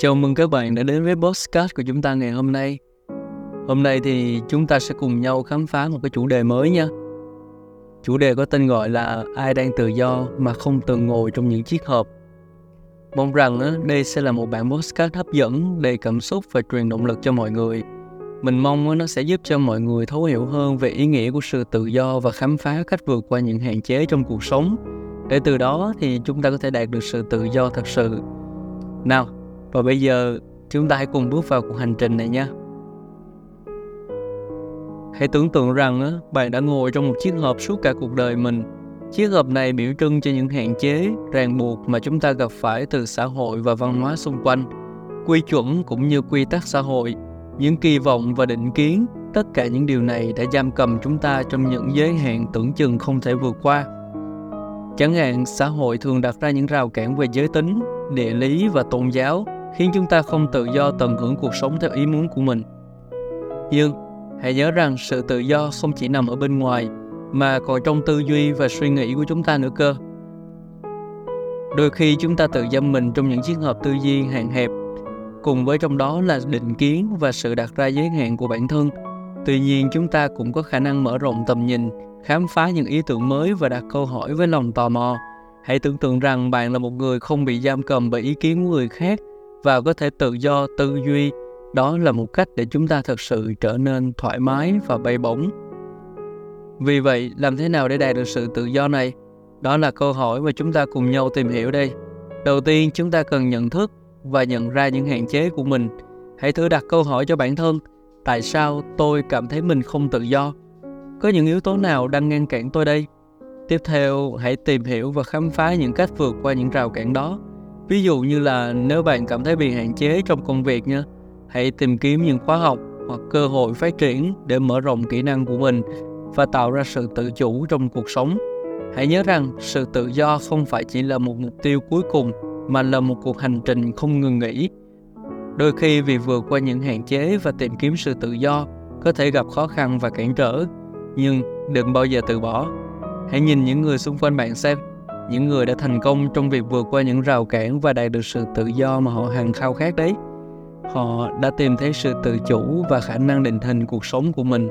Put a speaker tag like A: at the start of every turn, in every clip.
A: Chào mừng các bạn đã đến với podcast của chúng ta ngày hôm nay. Hôm nay thì chúng ta sẽ cùng nhau khám phá một cái chủ đề mới nha. Chủ đề có tên gọi là ai đang tự do mà không từng ngồi trong những chiếc hộp. Mong rằng á, đây sẽ là một bản podcast hấp dẫn, đầy cảm xúc và truyền động lực cho mọi người. Mình mong nó sẽ giúp cho mọi người thấu hiểu hơn về ý nghĩa của sự tự do và khám phá cách vượt qua những hạn chế trong cuộc sống. Để từ đó thì chúng ta có thể đạt được sự tự do thật sự. Nào, và bây giờ chúng ta hãy cùng bước vào cuộc hành trình này nhé. Hãy tưởng tượng rằng bạn đã ngồi trong một chiếc hộp suốt cả cuộc đời mình. Chiếc hộp này biểu trưng cho những hạn chế, ràng buộc mà chúng ta gặp phải từ xã hội và văn hóa xung quanh, quy chuẩn cũng như quy tắc xã hội, những kỳ vọng và định kiến, tất cả những điều này đã giam cầm chúng ta trong những giới hạn tưởng chừng không thể vượt qua. Chẳng hạn, xã hội thường đặt ra những rào cản về giới tính, địa lý và tôn giáo, khiến chúng ta không tự do tận hưởng cuộc sống theo ý muốn của mình. Nhưng hãy nhớ rằng sự tự do không chỉ nằm ở bên ngoài mà còn trong tư duy và suy nghĩ của chúng ta nữa cơ. Đôi khi chúng ta tự giam mình trong những chiếc hộp tư duy hạn hẹp, cùng với trong đó là định kiến và sự đặt ra giới hạn của bản thân. Tuy nhiên chúng ta cũng có khả năng mở rộng tầm nhìn, khám phá những ý tưởng mới và đặt câu hỏi với lòng tò mò. Hãy tưởng tượng rằng bạn là một người không bị giam cầm bởi ý kiến của người khác và có thể tự do, tư duy. Đó là một cách để chúng ta thực sự trở nên thoải mái và bay bổng. Vì vậy, làm thế nào để đạt được sự tự do này? Đó là câu hỏi mà chúng ta cùng nhau tìm hiểu đây. Đầu tiên, chúng ta cần nhận thức và nhận ra những hạn chế của mình. Hãy thử đặt câu hỏi cho bản thân, tại sao tôi cảm thấy mình không tự do? Có những yếu tố nào đang ngăn cản tôi đây? Tiếp theo, hãy tìm hiểu và khám phá những cách vượt qua những rào cản đó. Ví dụ như là nếu bạn cảm thấy bị hạn chế trong công việc nha, hãy tìm kiếm những khóa học hoặc cơ hội phát triển để mở rộng kỹ năng của mình và tạo ra sự tự chủ trong cuộc sống. Hãy nhớ rằng sự tự do không phải chỉ là một mục tiêu cuối cùng mà là một cuộc hành trình không ngừng nghỉ. Đôi khi vì vượt qua những hạn chế và tìm kiếm sự tự do có thể gặp khó khăn và cản trở, nhưng đừng bao giờ từ bỏ. Hãy nhìn những người xung quanh bạn xem những người đã thành công trong việc vượt qua những rào cản và đạt được sự tự do mà họ hằng khao khát đấy. Họ đã tìm thấy sự tự chủ và khả năng định hình cuộc sống của mình.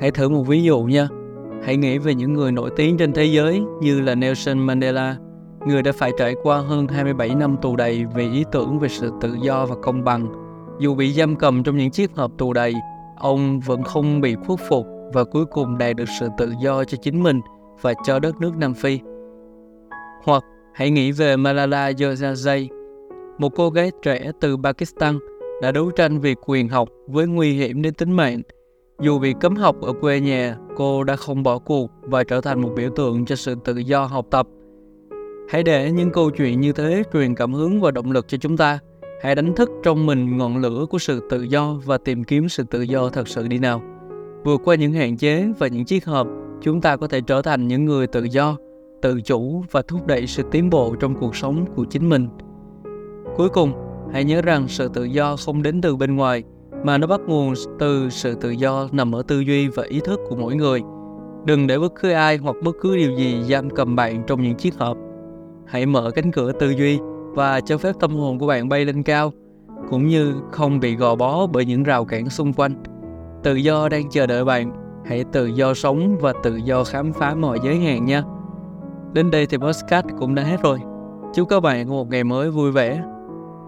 A: Hãy thử một ví dụ nha. Hãy nghĩ về những người nổi tiếng trên thế giới như là Nelson Mandela người đã phải trải qua hơn 27 năm tù đầy vì ý tưởng về sự tự do và công bằng. Dù bị giam cầm trong những chiếc hộp tù đầy, ông vẫn không bị khuất phục và cuối cùng đạt được sự tự do cho chính mình – và cho đất nước Nam Phi. Hoặc hãy nghĩ về Malala Yousafzai, một cô gái trẻ từ Pakistan đã đấu tranh vì quyền học với nguy hiểm đến tính mạng. Dù bị cấm học ở quê nhà, cô đã không bỏ cuộc và trở thành một biểu tượng cho sự tự do học tập. Hãy để những câu chuyện như thế truyền cảm hứng và động lực cho chúng ta. Hãy đánh thức trong mình ngọn lửa của sự tự do và tìm kiếm sự tự do thật sự đi nào. Vượt qua những hạn chế và những chiếc hộp chúng ta có thể trở thành những người tự do, tự chủ và thúc đẩy sự tiến bộ trong cuộc sống của chính mình. Cuối cùng, hãy nhớ rằng sự tự do không đến từ bên ngoài, mà nó bắt nguồn từ sự tự do nằm ở tư duy và ý thức của mỗi người. Đừng để bất cứ ai hoặc bất cứ điều gì giam cầm bạn trong những chiếc hộp. Hãy mở cánh cửa tư duy và cho phép tâm hồn của bạn bay lên cao, cũng như không bị gò bó bởi những rào cản xung quanh. Tự do đang chờ đợi bạn hãy tự do sống và tự do khám phá mọi giới hạn nha. Đến đây thì podcast cũng đã hết rồi. Chúc các bạn một ngày mới vui vẻ.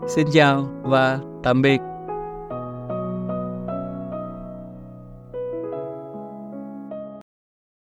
A: Xin chào và tạm biệt.